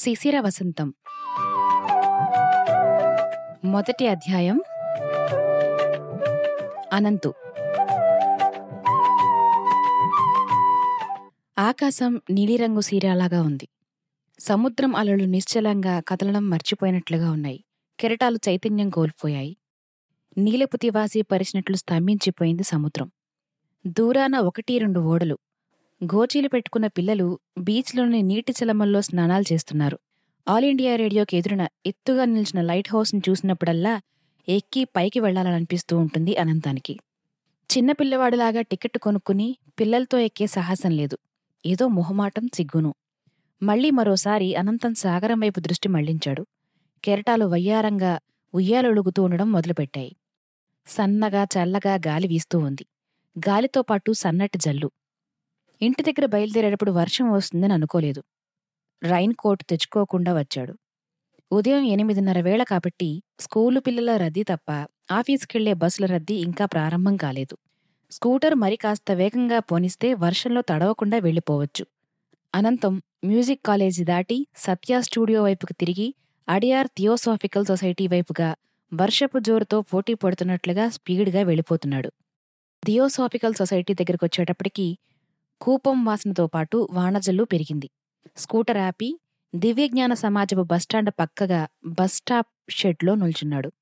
శిశిర వసంతం. మొదటి అధ్యాయం. అనంతు. ఆకాశం నీలిరంగు సీరాలాగా ఉంది. సముద్రం అలలు నిశ్చలంగా కదలడం మర్చిపోయినట్లుగా ఉన్నాయి. కెరటాలు చైతన్యం కోల్పోయాయి. నీలపు తివాసి పరిచినట్లు స్తంభించిపోయింది సముద్రం. దూరాన ఒకటి రెండు ఓడలు. గోచీలు పెట్టుకున్న పిల్లలు బీచ్లోని నీటి చలమల్లో స్నానాలు చేస్తున్నారు. ఆల్ ఇండియా రేడియోకి ఎదురున ఎత్తుగా నిలిచిన లైట్ హౌస్ని చూసినప్పుడల్లా ఎక్కి పైకి వెళ్ళాలనిపిస్తూ ఉంటుంది అనంతానికి. చిన్న పిల్లవాడిలాగా టికెట్ కొనుక్కుని పిల్లలతో ఎక్కే సాహసం లేదు. ఏదో మొహమాటం సిగ్గును. మళ్ళీ మరోసారి అనంతం సాగరం వైపు దృష్టి మళ్ళించాడు. కెరటాలు వయ్యారంగా ఉయ్యాలొలుగుతూ ఉండడం మొదలుపెట్టాయి. సన్నగా చల్లగా గాలి వీస్తూ ఉంది. గాలితో పాటు సన్నటి జల్లు. ఇంటి దగ్గర బయలుదేరేటప్పుడు వర్షం వస్తుందని అనుకోలేదు. రైన్ కోట్ తెచ్చుకోకుండా వచ్చాడు. ఉదయం ఎనిమిదిన్నర వేళ కాబట్టి స్కూలు పిల్లల రద్దీ తప్ప ఆఫీస్కెళ్ళే బస్సుల రద్దీ ఇంకా ప్రారంభం కాలేదు. స్కూటర్ మరి కాస్త వేగంగా పోనిస్తే వర్షంలో తడవకుండా వెళ్ళిపోవచ్చు. అనంతం మ్యూజిక్ కాలేజీ దాటి సత్య స్టూడియో వైపుకు తిరిగి అడియార్ థియోసాఫికల్ సొసైటీ వైపుగా వర్షపు జోరుతో పోటీ పడుతున్నట్లుగా స్పీడ్గా వెళ్ళిపోతున్నాడు. థియోసాఫికల్ సొసైటీ దగ్గరకొచ్చేటప్పటికి కూపం వాసనతో పాటు వానజల్లు పెరిగింది. స్కూటర్ ఆపి దివ్యజ్ఞాన సమాజపు బస్టాండ్ పక్కగా బస్టాప్ షెడ్లో నిల్చున్నాడు.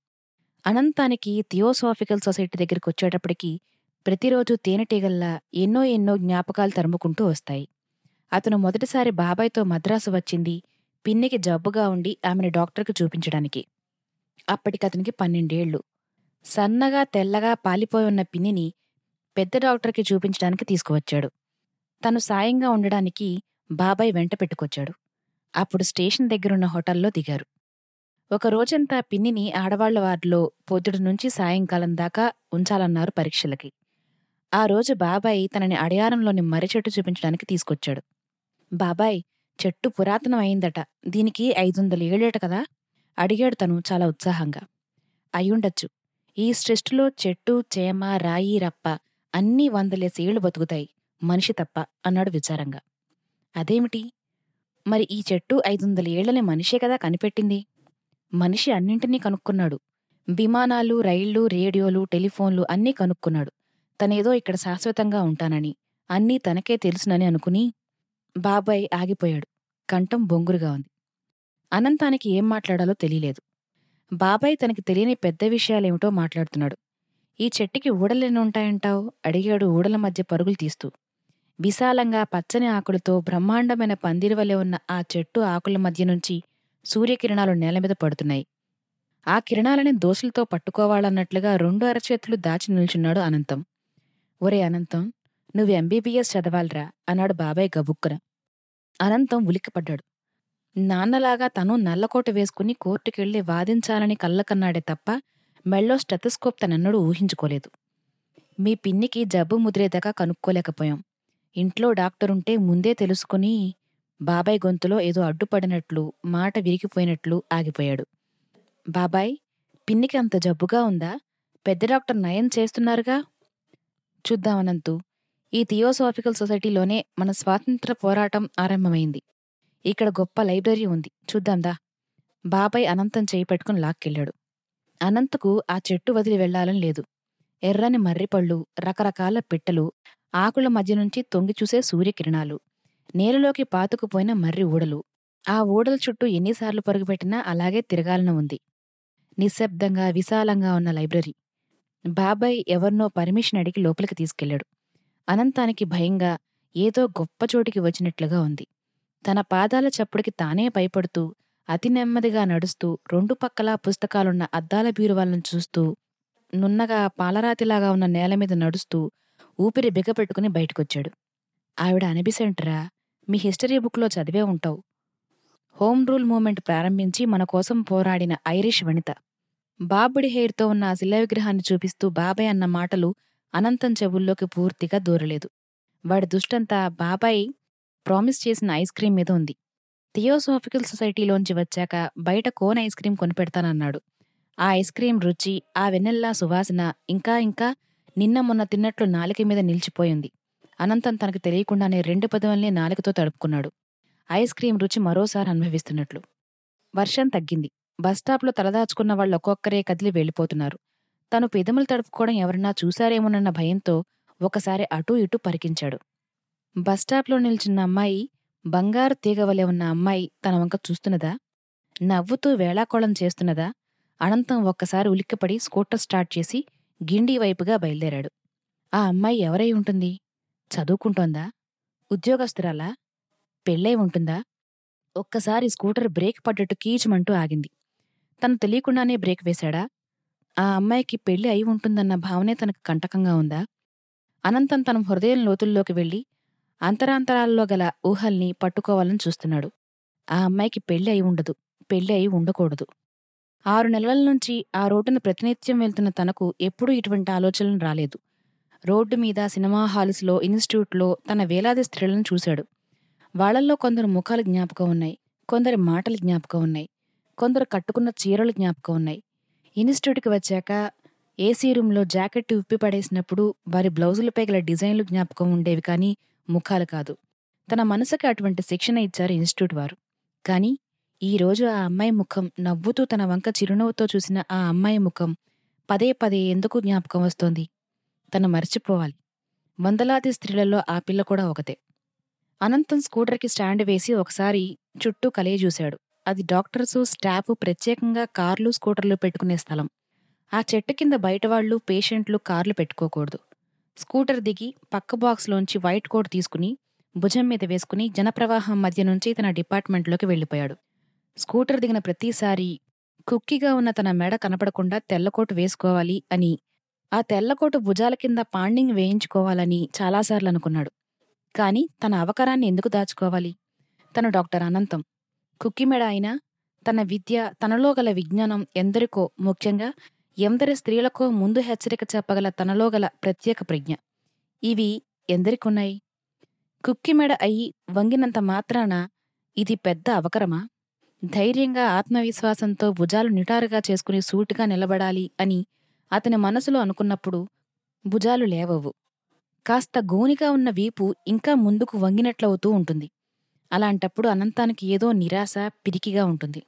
అనంతానికి థియోసాఫికల్ సొసైటీ దగ్గరికి వచ్చేటప్పటికి ప్రతిరోజు తేనెటీగల్లా ఎన్నో ఎన్నో జ్ఞాపకాలు తరుముకుంటూ వస్తాయి. అతను మొదటిసారి బాబాయ్తో మద్రాసు వచ్చింది పిన్నికి జబ్బుగా ఉండి ఆమెను డాక్టర్కి చూపించడానికి. అప్పటికతనికి పన్నెండేళ్ళు. సన్నగా తెల్లగా పాలిపోయి ఉన్న పిన్నిని పెద్ద డాక్టర్కి చూపించడానికి తీసుకువచ్చాడు. తను సాయంగా ఉండడానికి బాబాయ్ వెంట పెట్టుకొచ్చాడు. అప్పుడు స్టేషన్ దగ్గరున్న హోటల్లో దిగారు. ఒక రోజంతా పిన్నిని ఆడవాళ్ళ వార్డులో పొద్దుడు నుంచి సాయంకాలం దాకా ఉంచాలన్నారు పరీక్షలకి. ఆ రోజు బాబాయ్ తనని అడయారంలోని మర్రి చెట్టు చూపించడానికి తీసుకొచ్చాడు. బాబాయ్ చెట్టు పురాతనం అయిందట. దీనికి ఐదొందల ఏళ్ళేట కదా? అడిగాడు తను చాలా ఉత్సాహంగా. అయ్యుండొచ్చు. ఈ సృష్టిలో చెట్టు చేమ రాయి రప్ప అన్నీ వందలేసేళ్ళు బతుకుతాయి. మనిషి తప్ప అన్నాడు విచారంగా. అదేమిటి? మరి ఈ చెట్టు ఐదొందల ఏళ్ళని మనిషే కదా కనిపెట్టింది? మనిషి అన్నింటినీ కనుక్కున్నాడు. విమానాలు రైళ్ళు రేడియోలు టెలిఫోన్లు అన్నీ కనుక్కున్నాడు. తనేదో ఇక్కడ శాశ్వతంగా ఉంటానని అన్నీ తనకే తెలుసునని అనుకుని బాబాయ్ ఆగిపోయాడు. కంఠం బొంగురుగా ఉంది. అనంతానికి ఏం మాట్లాడాలో తెలియలేదు. బాబాయ్ తనకి తెలియని పెద్ద విషయాలేమిటో మాట్లాడుతున్నాడు. ఈ చెట్టుకి ఊడలెన్ని ఉంటాయంటావు? అడిగాడు ఊడల మధ్య పరుగులు తీస్తూ. విశాలంగా పచ్చని ఆకులతో బ్రహ్మాండమైన పందిరివలె ఉన్న ఆ చెట్టు ఆకుల మధ్య నుంచి సూర్యకిరణాలు నేల మీద పడుతున్నాయి. ఆ కిరణాలని దోసులతో పట్టుకోవాలన్నట్లుగా రెండు అరచేతులు దాచి నిల్చున్నాడు అనంతం. ఒరే అనంతం నువ్వు ఎంబీబీఎస్ చదవాలరా అన్నాడు బాబాయ్ గబుక్కున. అనంతం ఉలిక్కిపడ్డాడు. నాన్నలాగా తను నల్లకోట వేసుకుని కోర్టుకెళ్ళి వాదించాలని కళ్ళకన్నాడే తప్ప మెళ్ళో స్టెతస్కోప్ తనన్నడు ఊహించుకోలేదు. మీ పిన్నికి జబ్బు ముదిరేదాకా కనుక్కోలేకపోయాం. ఇంట్లో డాక్టరుంటే ముందే తెలుసుకుని బాబాయ్ గొంతులో ఏదో అడ్డుపడినట్లు మాట విరిగిపోయినట్లు ఆగిపోయాడు. బాబాయ్ పిన్నికి అంత జబ్బుగా ఉందా? పెద్ద డాక్టర్ నయం చేస్తున్నారుగా? చూద్దామనంతు. ఈ థియోసాఫికల్ సొసైటీలోనే మన స్వాతంత్ర పోరాటం ఆరంభమైంది. ఇక్కడ గొప్ప లైబ్రరీ ఉంది. చూద్దాందా బాబాయ్ అనంతం చేయి పెట్టుకుని లాక్కెళ్ళాడు. అనంతకు ఆ చెట్టు వదిలి వెళ్ళాలని లేదు. ఎర్రని మర్రిపళ్ళు రకరకాల పిట్టలు ఆకుల మధ్య నుంచి తొంగి చూసే సూర్యకిరణాలు. నేలలోకి పాతుకుపోయిన మర్రి ఊడలు. ఆ ఊడల చుట్టూ ఎన్నిసార్లు పరుగుపెట్టినా అలాగే తిరగాలని ఉంది. నిశ్శబ్దంగా విశాలంగా ఉన్న లైబ్రరీ. బాబాయ్ ఎవరినో పర్మిషన్ అడిగి లోపలికి తీసుకెళ్ళాడు అనంతానికి భయంగా ఏదో గొప్ప చోటికి వచ్చినట్లుగా ఉంది. తన పాదాల చప్పుడికి తానే భయపడుతూ అతి నెమ్మదిగా నడుస్తూ రెండు పక్కలా పుస్తకాలున్న అద్దాల బీరువాలను చూస్తూ నున్నగా పాలరాతిలాగా ఉన్న నేల మీద నడుస్తూ ఊపిరి బిగపెట్టుకుని బయటకొచ్చాడు. ఆవిడ అనిబిసెంటరా మీ హిస్టరీ బుక్లో చదివే ఉంటావు. హోమ్ రూల్ మూమెంట్ ప్రారంభించి మన కోసం పోరాడిన ఐరిష్ వనిత. బాబుడి హెయిర్తో ఉన్న ఆ శిలా విగ్రహాన్ని చూపిస్తూ బాబాయ్ అన్న మాటలు అనంతం చెవుల్లోకి పూర్తిగా దూరలేదు. వాడి దుష్టంతా బాబాయ్ ప్రామిస్ చేసిన ఐస్ క్రీం మీద ఉంది. థియోసాఫికల్ సొసైటీలోంచి వచ్చాక బయట కోన్ ఐస్ క్రీం కొనిపెడతానన్నాడు. ఆ ఐస్ క్రీం రుచి ఆ వెన్నెల్లా సువాసన ఇంకా ఇంకా నిన్న మొన్న తిన్నట్లు నాలిక మీద నిలిచిపోయింది. అనంతం తనకు తెలియకుండానే రెండు పదవుల్ని నాలుకతో తడుపుకున్నాడు. ఐస్ క్రీం రుచి మరోసారి అనుభవిస్తున్నట్లు. వర్షం తగ్గింది. బస్టాప్లో తలదాచుకున్న వాళ్ళు ఒక్కొక్కరే కదిలి వెళ్ళిపోతున్నారు. తను పెదములు తడుపుకోవడం ఎవరన్నా చూశారేమోనన్న భయంతో ఒకసారి అటూ ఇటూ పరికించాడు. బస్టాప్లో నిల్చున్న అమ్మాయి బంగారు తీగవలే ఉన్న అమ్మాయి తన వంక చూస్తున్నదా? నవ్వుతూ వేళాకోళం చేస్తున్నదా? అనంతం ఒక్కసారి ఉలిక్కిపడి స్కూటర్ స్టార్ట్ చేసి గిండి వైపుగా బయలుదేరాడు. ఆ అమ్మాయి ఎవరై ఉంటుంది? చదువుకుంటోందా? ఉద్యోగస్తురాలా? పెళ్ళై ఉంటుందా? ఒక్కసారి స్కూటర్ బ్రేక్ పడ్డట్టు కీచుమంటూ ఆగింది. తను తెలియకుండానే బ్రేక్ వేశాడా? ఆ అమ్మాయికి పెళ్ళి అయి ఉంటుందన్న భావనే తనకు కంటకంగా ఉందా? అనంతం తన హృదయం లోతుల్లోకి వెళ్ళి అంతరాంతరాల్లో గల ఊహల్ని పట్టుకోవాలని చూస్తున్నాడు. ఆ అమ్మాయికి పెళ్ళి అయి ఉండదు. పెళ్ళి అయి ఉండకూడదు. ఆరు నెలల నుంచి ఆ రోడ్డున ప్రతినిత్యం వెళ్తున్న తనకు ఎప్పుడూ ఇటువంటి ఆలోచనలు రాలేదు. రోడ్డు మీద సినిమా హాల్స్లో ఇన్స్టిట్యూట్లో తన వేలాది స్త్రీలను చూశాడు. వాళ్ళల్లో కొందరు ముఖాలు జ్ఞాపకం ఉన్నాయి కొందరి మాటలు జ్ఞాపకం ఉన్నాయి కొందరు కట్టుకున్న చీరలు జ్ఞాపకం ఉన్నాయి. ఇన్స్టిట్యూట్కి వచ్చాక ఏసీ రూంలో జాకెట్ ఉప్పి పడేసినప్పుడు వారి బ్లౌజులపై గల డిజైన్లు జ్ఞాపకం ఉండేవి కానీ ముఖాలు కాదు. తన మనసుకి అటువంటి శిక్షణ ఇచ్చారు ఇన్స్టిట్యూట్ వారు. కానీ ఈ రోజు ఆ అమ్మాయి ముఖం నవ్వుతూ తన వంక చిరునవ్వుతో చూసిన ఆ అమ్మాయి ముఖం పదే పదే ఎందుకు జ్ఞాపకం వస్తోంది? తను మర్చిపోవాలి. వందలాది స్త్రీలలో ఆ పిల్ల కూడా ఒకతే. అనంతం స్కూటర్కి స్టాండ్ వేసి ఒకసారి చుట్టూ కలయ చూశాడు. అది డాక్టర్సు స్టాఫ్ ప్రత్యేకంగా కార్లు స్కూటర్లు పెట్టుకునే స్థలం. ఆ చెట్టు కింద బయటవాళ్ళు పేషెంట్లు కార్లు పెట్టుకోకూడదు. స్కూటర్ దిగి పక్క బాక్స్లోంచి వైట్ కోట్ తీసుకుని భుజం మీద వేసుకుని జనప్రవాహం మధ్య నుంచి తన డిపార్ట్మెంట్లోకి వెళ్ళిపోయాడు. స్కూటర్ దిగిన ప్రతిసారి కుక్కిగా ఉన్న తన మెడ కనపడకుండా తెల్లకోటు వేసుకోవాలి అని ఆ తెల్లకోటు భుజాల కింద పాండింగ్ వేయించుకోవాలని చాలాసార్లు అనుకున్నాడు. కాని తన అవకరాన్ని ఎందుకు దాచుకోవాలి? తను డాక్టర్ అనంతం. కుక్కి మెడ అయినా తన విద్య తనలో గల విజ్ఞానం ఎందరికో ముఖ్యంగా ఎందరి స్త్రీలకో ముందు హెచ్చరిక చెప్పగల తనలో గల ప్రత్యేక ప్రజ్ఞ. ఇవి ఎందరికున్నాయి? కుక్కిమెడ అయి వంగినంత మాత్రాన ఇది పెద్ద అవకరమా? ధైర్యంగా ఆత్మవిశ్వాసంతో భుజాలు నిటారుగా చేసుకుని సూటిగా నిలబడాలి అని అతని మనసులో అనుకున్నప్పుడు భుజాలు లేవవు. కాస్త గోనిగా ఉన్న వీపు ఇంకా ముందుకు వంగినట్లవుతూ ఉంటుంది. అలాంటప్పుడు అనంతానికి ఏదో నిరాశ పిరికిగా ఉంటుంది.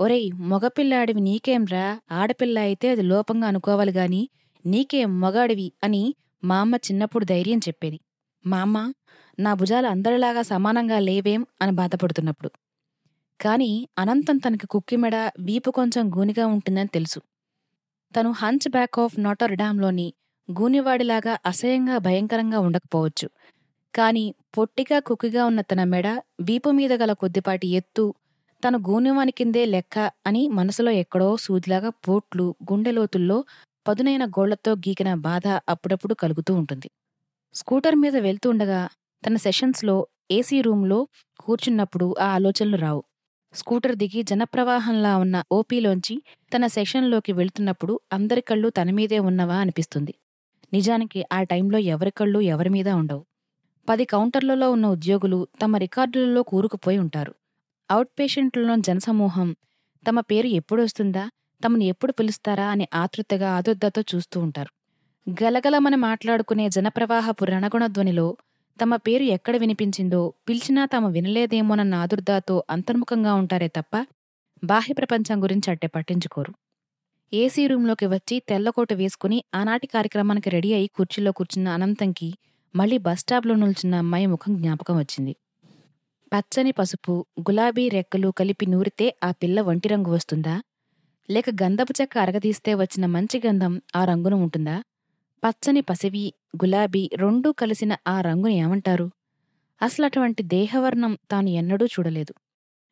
ఒరేయ్ మగపిల్లాడివి నీకేంరా ఆడపిల్ల అయితే అది లోపంగా అనుకోవాలి గాని నీకేం మగాడివి అని మా అమ్మ చిన్నప్పుడు ధైర్యం చెప్పేది. మా అమ్మ నా భుజాలు అందరిలాగా సమానంగా లేవేం? అని బాధపడుతున్నప్పుడు. కాని అనంతం తనకి కుక్కిమెడ వీపు కొంచెం గూనిగా ఉంటుందని తెలుసు. తను హంచ్ బ్యాక్ ఆఫ్ నాటర్ డ్యాంలోని గూనివాడిలాగా అసహ్యంగా భయంకరంగా ఉండకపోవచ్చు. కాని పొట్టిగా కుక్కిగా ఉన్న తన మెడ వీపు మీద గల కొద్దిపాటి ఎత్తు తను గూనివాని కిందే లెక్క అని మనసులో ఎక్కడో సూదిలాగా పోట్లు గుండెలోతుల్లో పదునైన గోళ్ళతో గీకిన బాధ అప్పుడప్పుడు కలుగుతూ ఉంటుంది. స్కూటర్ మీద వెళ్తుండగా తన సెషన్స్లో ఏసీ రూంలో కూర్చున్నప్పుడు ఆ ఆలోచనలు రావు. స్కూటర్ దిగి జనప్రవాహంలా ఉన్న ఓపీలోంచి తన సెషన్లోకి వెళ్తున్నప్పుడు అందరి కళ్ళు తన మీదే ఉన్నవా అనిపిస్తుంది. నిజానికి ఆ టైంలో ఎవరి కళ్ళు ఎవరి మీద ఉండవు. పది కౌంటర్లలో ఉన్న ఉద్యోగులు తమ రికార్డులలో కూరుకుపోయి ఉంటారు. అవుట్ పేషెంట్లలో జనసమూహం తమ పేరు ఎప్పుడొస్తుందా తమను ఎప్పుడు పిలుస్తారా అని ఆతృతగా ఆదుర్దతో చూస్తూ ఉంటారు. గలగలమని మాట్లాడుకునే జనప్రవాహపు రణగుణ ధ్వనిలో తమ పేరు ఎక్కడ వినిపించిందో పిలిచినా తాము వినలేదేమోనన్న ఆదుర్దాతో అంతర్ముఖంగా ఉంటారే తప్ప బాహ్య ప్రపంచం గురించి అట్టే పట్టించుకోరు. ఏసీ రూంలోకి వచ్చి తెల్లకోట వేసుకుని ఆనాటి కార్యక్రమానికి రెడీ అయి కుర్చీలో కూర్చున్న అనంతంకి మళ్ళీ బస్టాప్లో నిల్చున్న అమ్మాయి ముఖం జ్ఞాపకం వచ్చింది. పచ్చని పసుపు గులాబీ రెక్కలు కలిపి నూరితే ఆ పిల్ల వంటి రంగు వస్తుందా? లేక గంధపు చెక్క అరగదీస్తే వచ్చిన మంచి గంధం ఆ రంగును ఉంటుందా? పచ్చని పసివి గులాబీ రెండూ కలిసిన ఆ రంగుని ఏమంటారు? అసలు అటువంటి దేహవర్ణం తాను ఎన్నడూ చూడలేదు.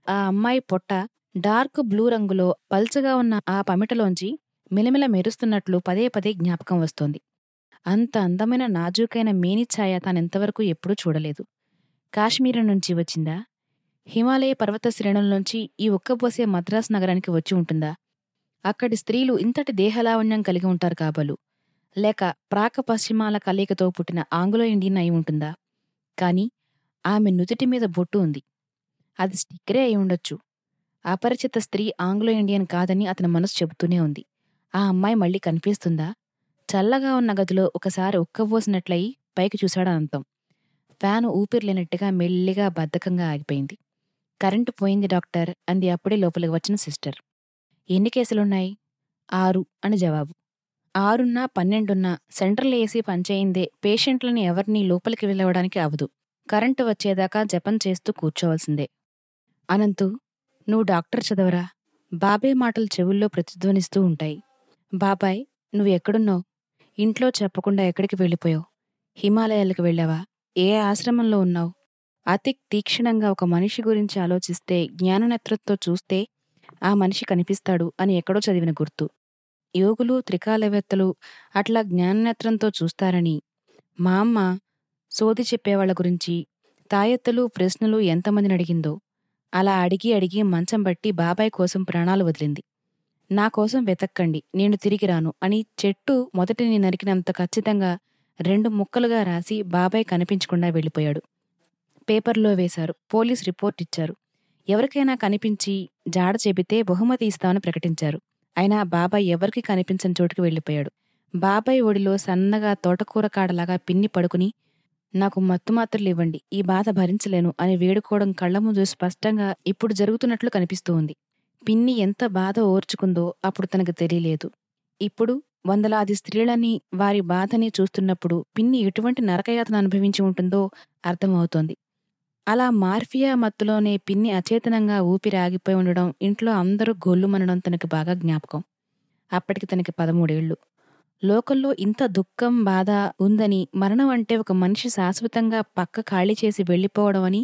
ఆ అమ్మాయి పొట్ట డార్క్ బ్లూ రంగులో పల్చగా ఉన్న ఆ పమిటలోంచి మిలమిల మెరుస్తున్నట్లు పదే పదే జ్ఞాపకం వస్తోంది. అంత అందమైన నాజూకైన మేనిఛాయ తానెంతవరకు ఎప్పుడూ చూడలేదు. కాశ్మీరం నుంచి వచ్చిందా? హిమాలయ పర్వత శ్రేణుల్లోంచి ఈ ఉక్కపోసే మద్రాస్ నగరానికి వచ్చి ఉంటుందా? అక్కడి స్త్రీలు ఇంతటి దేహలావణ్యం కలిగి ఉంటారు కాబలు. లేక ప్రాక పశ్చిమాల కలయికతో పుట్టిన ఆంగ్లో ఇండియన్ అయి ఉంటుందా? కాని ఆమె నుదుటి మీద బొట్టు ఉంది. అది స్టిక్కరే అయి ఉండొచ్చు. అపరిచిత స్త్రీ ఆంగ్లో ఇండియన్ కాదని అతని మనసు చెబుతూనే ఉంది. ఆ అమ్మాయి మళ్ళీ కనిపిస్తుందా? చల్లగా ఉన్న గదిలో ఒకసారి ఉక్కబోసినట్లయి పైకి చూశాడు అనంతం ఫ్యాను ఊపిరిలేనట్టుగా మెల్లిగా బద్ధకంగా ఆగిపోయింది. కరెంటు పోయింది డాక్టర్ అంది అప్పుడే లోపలికి వచ్చిన సిస్టర్. ఎన్ని కేసులున్నాయి? ఆరు అని జవాబు. ఆరున్నా పన్నెండున్నా సెంట్రల్ ఏసీ పనిచేయిందే. పేషెంట్లని ఎవరినీ లోపలికి వెళ్ళవడానికి అవదు. కరెంటు వచ్చేదాకా జపం చేస్తూ కూర్చోవలసిందే. అనంతు నువ్వు డాక్టర్ చదవరా? బాబాయ్ మాటలు చెవుల్లో ప్రతిధ్వనిస్తూ ఉంటాయి. బాబాయ్ నువ్వు ఎక్కడున్నావు? ఇంట్లో చెప్పకుండా ఎక్కడికి వెళ్ళిపోయావు? హిమాలయాలకు వెళ్ళావా? ఏ ఆశ్రమంలో ఉన్నావు? అతి తీక్షణంగా ఒక మనిషి గురించి ఆలోచిస్తే జ్ఞాననేత్రంతో చూస్తే ఆ మనిషి కనిపిస్తాడు అని ఎక్కడో చదివిన గుర్తు. యోగులు త్రికాలవేత్తలు అట్లా జ్ఞాననేత్రంతో చూస్తారని మా అమ్మ సోది చెప్పేవాళ్ళ గురించి తాయెత్తులు ప్రశ్నలు ఎంతమందిని అడిగిందో అలా అడిగి అడిగి మంచం బట్టి బాబాయ్ కోసం ప్రాణాలు వదిలింది. నా కోసం వెతక్కండి నేను తిరిగి రాను అని చెట్టు మొదటిని నరికినంత ఖచ్చితంగా రెండు ముక్కలుగా రాసి బాబాయ్ కనిపించకుండా వెళ్ళిపోయాడు. పేపర్లో వేశారు పోలీస్ రిపోర్ట్ ఇచ్చారు. ఎవరికైనా కనిపించి జాడ చెబితే బహుమతి ఇస్తామని ప్రకటించారు. అయినా బాబాయ్ ఎవరికి కనిపించని చోటుకి వెళ్ళిపోయాడు. బాబాయ్ ఒడిలో సన్నగా తోటకూర కాడలాగా పిన్ని పడుకుని నాకు మత్తు మాత్రలు ఇవ్వండి ఈ బాధ భరించలేను అని వేడుకోవడం కళ్ళ ముందు స్పష్టంగా ఇప్పుడు జరుగుతున్నట్లు కనిపిస్తూ ఉంది పిన్ని ఎంత బాధ ఓర్చుకుందో అప్పుడు తనకు తెలియలేదు. ఇప్పుడు వందలాది స్త్రీలని వారి బాధని చూస్తున్నప్పుడు పిన్ని ఎటువంటి నరకయాతను అనుభవించి ఉంటుందో అర్థమవుతోంది. అలా మార్ఫియా మత్తులోనే పిన్ని అచేతనంగా ఊపిరి ఆగిపోయి ఉండడం ఇంట్లో అందరూ గొల్లుమనడం తనకి బాగా జ్ఞాపకం. అప్పటికి తనకి పదమూడేళ్ళు లోకల్లో ఇంత దుఃఖం బాధ ఉందని మరణం అంటే ఒక మనిషి శాశ్వతంగా పక్క ఖాళీ చేసి వెళ్ళిపోవడం అని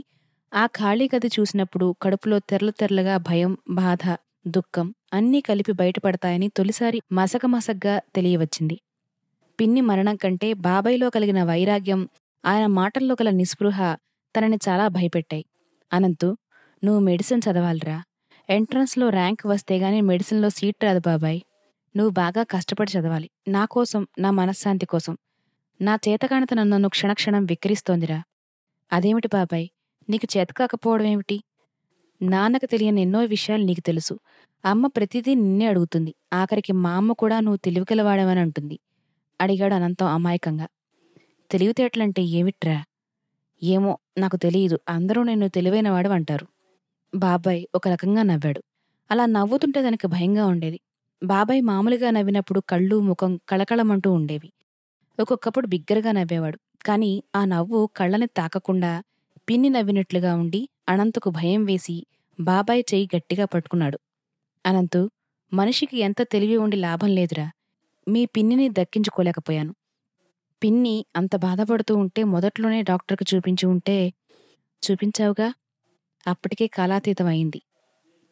ఆ ఖాళీ గది చూసినప్పుడు కడుపులో తెరలు తెరలుగా భయం బాధ దుఃఖం అన్నీ కలిపి బయటపడతాయని తొలిసారి మసకమసగ్గా తెలియవచ్చింది. పిన్ని మరణం కంటే బాబాయ్లో కలిగిన వైరాగ్యం ఆయన మాటల్లో గల నిస్పృహ తనని చాలా భయపెట్టాయి. అనంతు నువ్వు మెడిసిన్ చదవాలిరా. ఎంట్రన్స్లో ర్యాంక్ వస్తే గానీ మెడిసిన్లో సీట్ రాదు బాబాయ్. నువ్వు బాగా కష్టపడి చదవాలి. నా కోసం నా మనశ్శాంతి కోసం. నా చేతకాణత నన్ను క్షణక్షణం విక్రిస్తోందిరా అదేమిటి బాబాయ్? నీకు చేతకాకపోవడం ఏమిటి? నాన్నకు తెలియని ఎన్నో విషయాలు నీకు తెలుసు. అమ్మ ప్రతిదీ నిన్నే అడుగుతుంది. ఆఖరికి మా అమ్మ కూడా నువ్వు తెలివిగలవాడవని అంటుంది. అడిగాడు అనంతం అమాయకంగా. తెలివితేటలంటే ఏమిట్రా? ఏమో నాకు తెలియదు అందరూ నిన్ను తెలివైనవాడు అంటారు. బాబాయ్ ఒక రకంగా నవ్వాడు. అలా నవ్వుతుంటే తనకి భయంగా ఉండేది. బాబాయ్ మామూలుగా నవ్వినప్పుడు కళ్ళు ముఖం కళకళమంటూ ఉండేవి. ఒక్కొక్కప్పుడు బిగ్గరగా నవ్వేవాడు. కాని ఆ నవ్వు కళ్ళని తాకకుండా పిన్ని నవ్వినట్లుగా ఉండి అనంతకు భయం వేసి బాబాయ్ చెయ్యి గట్టిగా పట్టుకున్నాడు. అనంతు మనిషికి ఎంత తెలివి ఉండి లాభం లేదురా. మీ పిన్నిని దక్కించుకోలేకపోయాను. పిన్ని అంత బాధపడుతూ ఉంటే మొదట్లోనే డాక్టర్కి చూపించి ఉంటే చూపించావుగా అప్పటికే కాలాతీతం అయింది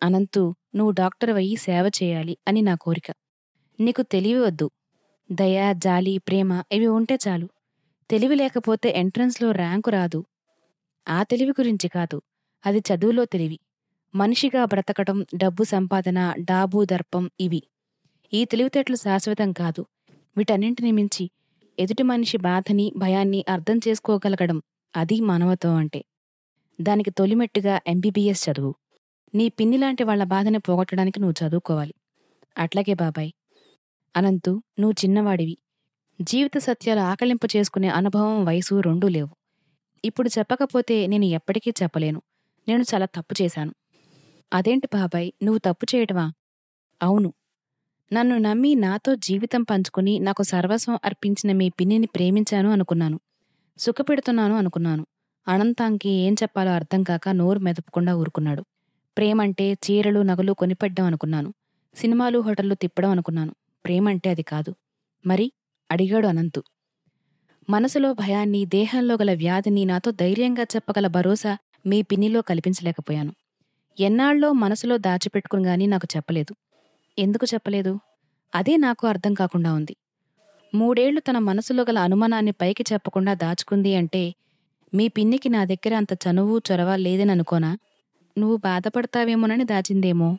అనంతు నువ్వు డాక్టర్ అయ్యి సేవ చేయాలి అని నా కోరిక. నీకు తెలివి వద్దు దయ జాలి ప్రేమ ఇవి ఉంటే చాలు. తెలివి లేకపోతే ఎంట్రన్స్లో ర్యాంకు రాదు. ఆ తెలివి గురించి కాదు. అది చదువులో తెలివి. మనిషిగా బ్రతకటం డబ్బు సంపాదన డాబు దర్పం ఇవి. ఈ తెలివితేటలు శాశ్వతం కాదు. వీటన్నింటిని మించి ఎదుటి మనిషి బాధని భయాన్ని అర్థం చేసుకోగలగడం అది మానవత్వం అంటే. దానికి తొలిమెట్టుగా ఎంబీబీఎస్ చదువు. నీ పిన్నిలాంటి వాళ్ళ బాధని పోగొట్టడానికి నువ్వు చదువుకోవాలి. అట్లాగే బాబాయ్. అనంతు నువ్వు చిన్నవాడివి. జీవిత సత్యాలు ఆకలింపు చేసుకునే అనుభవం వయసు రెండూ లేవు. ఇప్పుడు చెప్పకపోతే నేను ఎప్పటికీ చెప్పలేను. నేను చాలా తప్పు చేశాను. అదేంటి బాబాయ్? నువ్వు తప్పు చేయటమా? అవును. నన్ను నమ్మి నాతో జీవితం పంచుకుని నాకు సర్వస్వం అర్పించిన మీ పిన్నిని ప్రేమించాను అనుకున్నాను. సుఖపెడుతున్నాను అనుకున్నాను. అనంతాంకి ఏం చెప్పాలో అర్థం కాక నోరు మెదపకుండా ఊరుకున్నాడు. ప్రేమంటే చీరలు నగలు కొనిపెట్టడం అనుకున్నాను. సినిమాలు హోటళ్ళు తిప్పడం అనుకున్నాను. ప్రేమంటే అది కాదు. మరి? అడిగాడు అనంతు. మనసులో భయాన్ని దేహంలో గల వ్యాధిని నాతో ధైర్యంగా చెప్పగల భరోసా మీ పిన్నిలో కల్పించలేకపోయాను. ఎన్నాళ్ళో మనసులో దాచిపెట్టుకుని గాని నాకు చెప్పలేదు. ఎందుకు చెప్పలేదు? అదే నాకు అర్థం కాకుండా ఉంది. మూడేళ్ళు తన మనసులో గల అనుమానాన్ని పైకి చెప్పకుండా దాచుకుంది అంటే మీ పిన్నికి నా దగ్గర అంత చనువు చొరవ లేదని అనుకోనా? నువ్వు బాధపడతావేమోనని దాచిందేమో.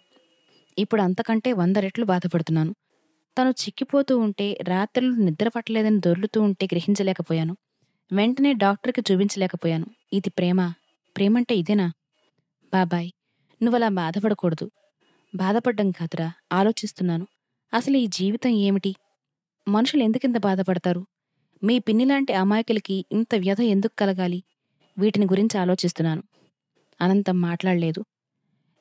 ఇప్పుడు అంతకంటే వంద రెట్లు బాధపడుతున్నాను. తను చిక్కిపోతూ ఉంటే రాత్రులు నిద్ర పట్టలేదని దొర్లుతూ ఉంటే గ్రహించలేకపోయాను. వెంటనే డాక్టర్కి చూపించలేకపోయాను. ఇది ప్రేమ. ప్రేమంటే ఇదేనా? బాబాయ్ నువ్వలా బాధపడకూడదు. బాధపడ్డం కాదురా ఆలోచిస్తున్నాను. అసలు ఈ జీవితం ఏమిటి? మనుషులు ఎందుకింత బాధపడతారు? మీ పిన్నిలాంటి అమాయకులకి ఇంత వ్యధ ఎందుకు కలగాలి? వీటిని గురించి ఆలోచిస్తున్నాను. అనంతం మాట్లాడలేదు.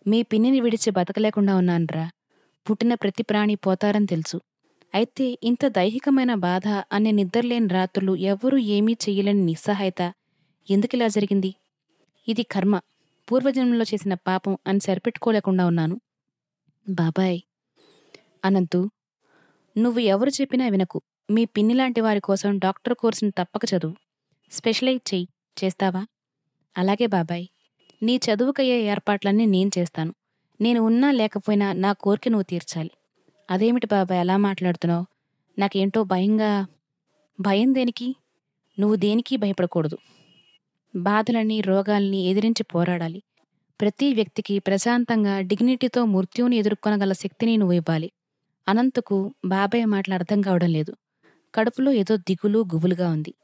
మీ పిన్నిని విడిచి బతకలేకుండా ఉన్నానురా. పుట్టిన ప్రతి ప్రాణి పోతారని తెలుసు. అయితే ఇంత దైహికమైన బాధ అనే నిద్రలేని రాత్రులు ఎవ్వరూ ఏమీ చెయ్యలేని నిస్సహాయత ఎందుకిలా జరిగింది? ఇది కర్మ. పూర్వజన్మలో చేసిన పాపం అని సరిపెట్టుకోలేకుండా ఉన్నాను. బాబాయ్ అనంతు నువ్వు ఎవరు చెప్పినా వినకు. మీ పిన్ని లాంటి వారి కోసం డాక్టర్ కోర్సును తప్పక చదువు. స్పెషలైజ్ చెయ్యి. చేస్తావా? అలాగే బాబాయ్. నీ చదువుకయ్యే ఏర్పాట్లన్నీ నేను చేస్తాను. నేను ఉన్నా లేకపోయినా నా కోరిక నువ్వు తీర్చాలి. అదేమిటి బాబాయ్ అలా మాట్లాడుతున్నావు? నాకేంటో భయంగా భయం దేనికి? నువ్వు దేనికి భయపడకూడదు. బాధలని రోగాల్ని ఎదిరించి పోరాడాలి. ప్రతి వ్యక్తికి ప్రశాంతంగా డిగ్నిటీతో మృత్యువుని ఎదుర్కొనగల శక్తిని నువ్వు ఇవ్వాలి. అనంతకు బాబాయ్ మాటలు అర్థం కావడం లేదు. కడుపులో ఏదో దిగులు గుబులుగా ఉంది.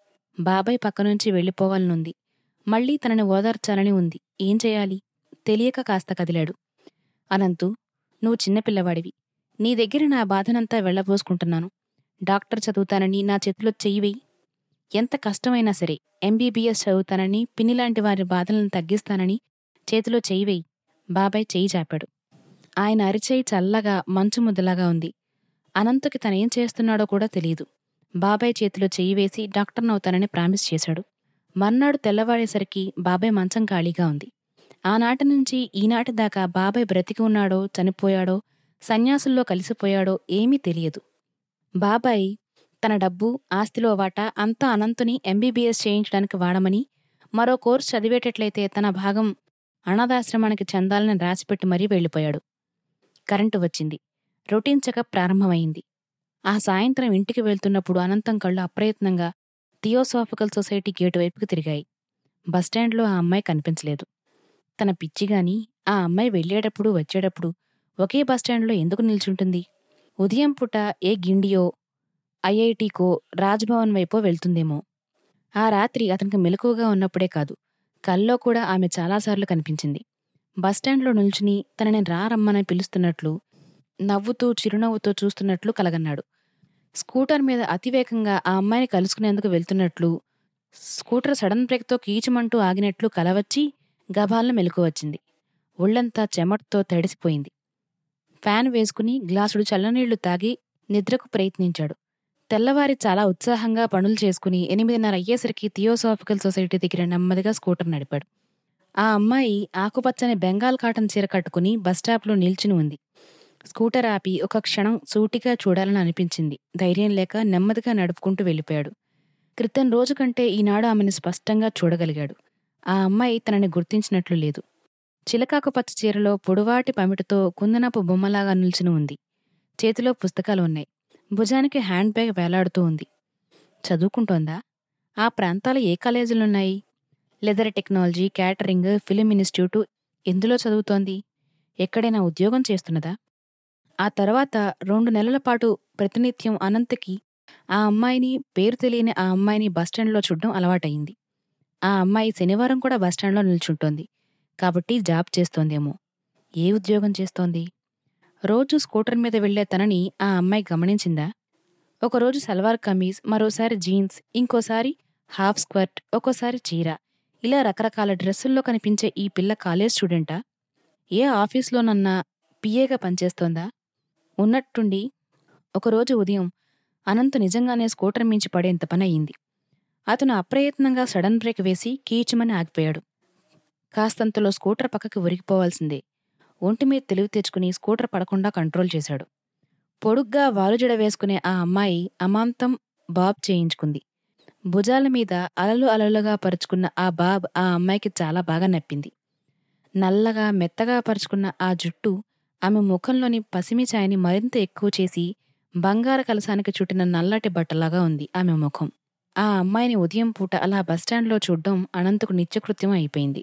బాబాయ్ పక్క నుంచి వెళ్ళిపోవాలనుంది. మళ్ళీ తనని ఓదార్చాలని ఉంది. ఏం చేయాలి? తెలియక కాస్త కదిలాడు. అనంతు నువ్వు చిన్నపిల్లవాడివి నీ దగ్గర నా బాధనంతా వెళ్ళబోసుకుంటున్నాను. డాక్టర్ చదువుతానని నా చేతిలో చెయ్యివేయి ఎంత కష్టమైనా సరే ఎంబీబీఎస్ చదువుతానని పిన్నిలాంటి వారి బాధలను తగ్గిస్తానని చేతిలో చెయ్యి వెయ్యి బాబాయ్ చెయ్యి చాపాడు. ఆయన అరిచేయి చల్లగా మంచు ముద్దలాగా ఉంది. అనంతుకి తనేం చేస్తున్నాడో కూడా తెలియదు బాబాయ్ చేతిలో చెయ్యి వేసి డాక్టర్నవుతానని ప్రామిస్ చేశాడు. మర్నాడు తెల్లవాడేసరికి బాబాయ్ మంచం ఖాళీగా ఉంది. ఆనాటి నుంచి ఈనాటి దాకా బాబాయ్ బ్రతికి ఉన్నాడో చనిపోయాడో సన్యాసుల్లో కలిసిపోయాడో ఏమీ తెలియదు. బాబాయ్ తన డబ్బు ఆస్తిలో వాటా అంతా అనంతుని ఎంబీబీఎస్ చేయించడానికి వాడమని మరో కోర్సు చదివేటట్లయితే తన భాగం అనాథాశ్రమానికి చెందాలని రాసిపెట్టి మరీ వెళ్ళిపోయాడు. కరెంటు వచ్చింది. రొటీన్ చెకప్ ప్రారంభమైంది. ఆ సాయంత్రం ఇంటికి వెళ్తున్నప్పుడు అనంతం కళ్ళు అప్రయత్నంగా థియోసాఫికల్ సొసైటీ గేటు వైపుకి తిరిగాయి. బస్టాండ్లో ఆ అమ్మాయి కనిపించలేదు. తన పిచ్చిగాని ఆ అమ్మాయి వెళ్ళేటప్పుడు వచ్చేటప్పుడు ఒకే బస్టాండ్లో ఎందుకు నిల్చుంటుంది? ఉదయం పూట ఏ గిండియో ఐఐటీకో రాజ్భవన్ వైపో వెళ్తుందేమో? ఆ రాత్రి అతనికి మెలకువగా ఉన్నప్పుడే కాదు. కల్లో కూడా ఆమె చాలాసార్లు కనిపించింది. బస్టాండ్లో నిల్చుని తనని రారమ్మని పిలుస్తున్నట్లు నవ్వుతూ చిరునవ్వుతో చూస్తున్నట్లు కలగన్నాడు. స్కూటర్ మీద అతివేగంగా ఆ అమ్మాయిని కలుసుకునేందుకు వెళ్తున్నట్లు స్కూటర్ సడన్ బ్రేక్తో కీచుమంటూ ఆగినట్లు కలవచ్చి గభాలను మెలకువచ్చింది ఒళ్ళంతా చెమటతో తడిసిపోయింది. ఫ్యాన్ వేసుకుని గ్లాసుడు చల్లనీళ్ళు తాగి నిద్రకు ప్రయత్నించాడు. తెల్లవారి చాలా ఉత్సాహంగా పనులు చేసుకుని ఎనిమిదిన్నర అయ్యేసరికి థియోసాఫికల్ సొసైటీ దగ్గర నెమ్మదిగా స్కూటర్ నడిపాడు. ఆ అమ్మాయి ఆకుపచ్చని బెంగాల్ కాటన్ చీర కట్టుకుని బస్టాప్లో నిల్చుని ఉంది. స్కూటర్ ఆపి ఒక క్షణం సూటిగా చూడాలని అనిపించింది. ధైర్యం లేక నెమ్మదిగా నడుపుకుంటూ వెళ్ళిపోయాడు. క్రితం రోజు కంటే ఈనాడు ఆమెను స్పష్టంగా చూడగలిగాడు. ఆ అమ్మాయి తనని గుర్తించినట్లు లేదు. చిలకాకుపచ్చ చీరలో పొడువాటి పమిటతో కుందనపు బొమ్మలాగా నిల్చుని ఉంది. చేతిలో పుస్తకాలు ఉన్నాయి. భుజానికి హ్యాండ్ బ్యాగ్ వేలాడుతూ ఉంది. చదువుకుంటోందా? ఆ ప్రాంతాల ఏ కాలేజీలున్నాయి? Leather technology catering film institute ఎందులో చదువుతోంది? ఎక్కడైనా ఉద్యోగం చేస్తున్నదా? ఆ తర్వాత రెండు నెలల పాటు ప్రతినిత్యం అనంతకి ఆ అమ్మాయిని పేరు తెలియని ఆ అమ్మాయిని బస్టాండ్లో చూడడం అలవాటయింది. ఆ అమ్మాయి శనివారం కూడా బస్టాండ్లో నిల్చుంటోంది. కాబట్టి జాబ్ చేస్తోందేమో. ఏ ఉద్యోగం చేస్తోంది? రోజు స్కూటర్ మీద వెళ్ళే తనని ఆ అమ్మాయి గమనించిందా? ఒకరోజు సల్వార్ కమీజ్ మరోసారి జీన్స్ ఇంకోసారి హాఫ్ స్కర్ట్ ఒక్కోసారి చీర. ఇలా రకరకాల డ్రెస్సుల్లో కనిపించే ఈ పిల్ల కాలేజ్ స్టూడెంటా? ఏ ఆఫీస్లోనన్నా పిఏగా పనిచేస్తోందా? ఉన్నట్టుండి ఒకరోజు ఉదయం అనంత్ నిజంగానే స్కూటర్ మించి పడేంత పని అయింది అతను అప్రయత్నంగా సడన్ బ్రేక్ వేసి కీచమని ఆగిపోయాడు. కాస్తంతలో స్కూటర్ పక్కకి ఉరిగిపోవాల్సిందే ఒంటి మీద తెలివి తెచ్చుకుని స్కూటర్ పడకుండా కంట్రోల్ చేశాడు. పొడుగ్గా వాలుజడ వేసుకునే ఆ అమ్మాయి అమాంతం బాబ్ చేయించుకుంది. భుజాల మీద అలలు అలలుగా పరుచుకున్న ఆ బాబ్ ఆ అమ్మాయికి చాలా బాగా నప్పింది. నల్లగా మెత్తగా పరుచుకున్న ఆ జుట్టు ఆమె ముఖంలోని పసిమి ఛాయని మరింత ఎక్కువ చేసి బంగార కలసానికి చుట్టిన నల్లటి బట్టలాగా ఉంది ఆమె ముఖం. ఆ అమ్మాయిని ఉదయం పూట అలా బస్టాండ్లో చూడ్డం అనంతకు నిత్యకృత్యం అయిపోయింది.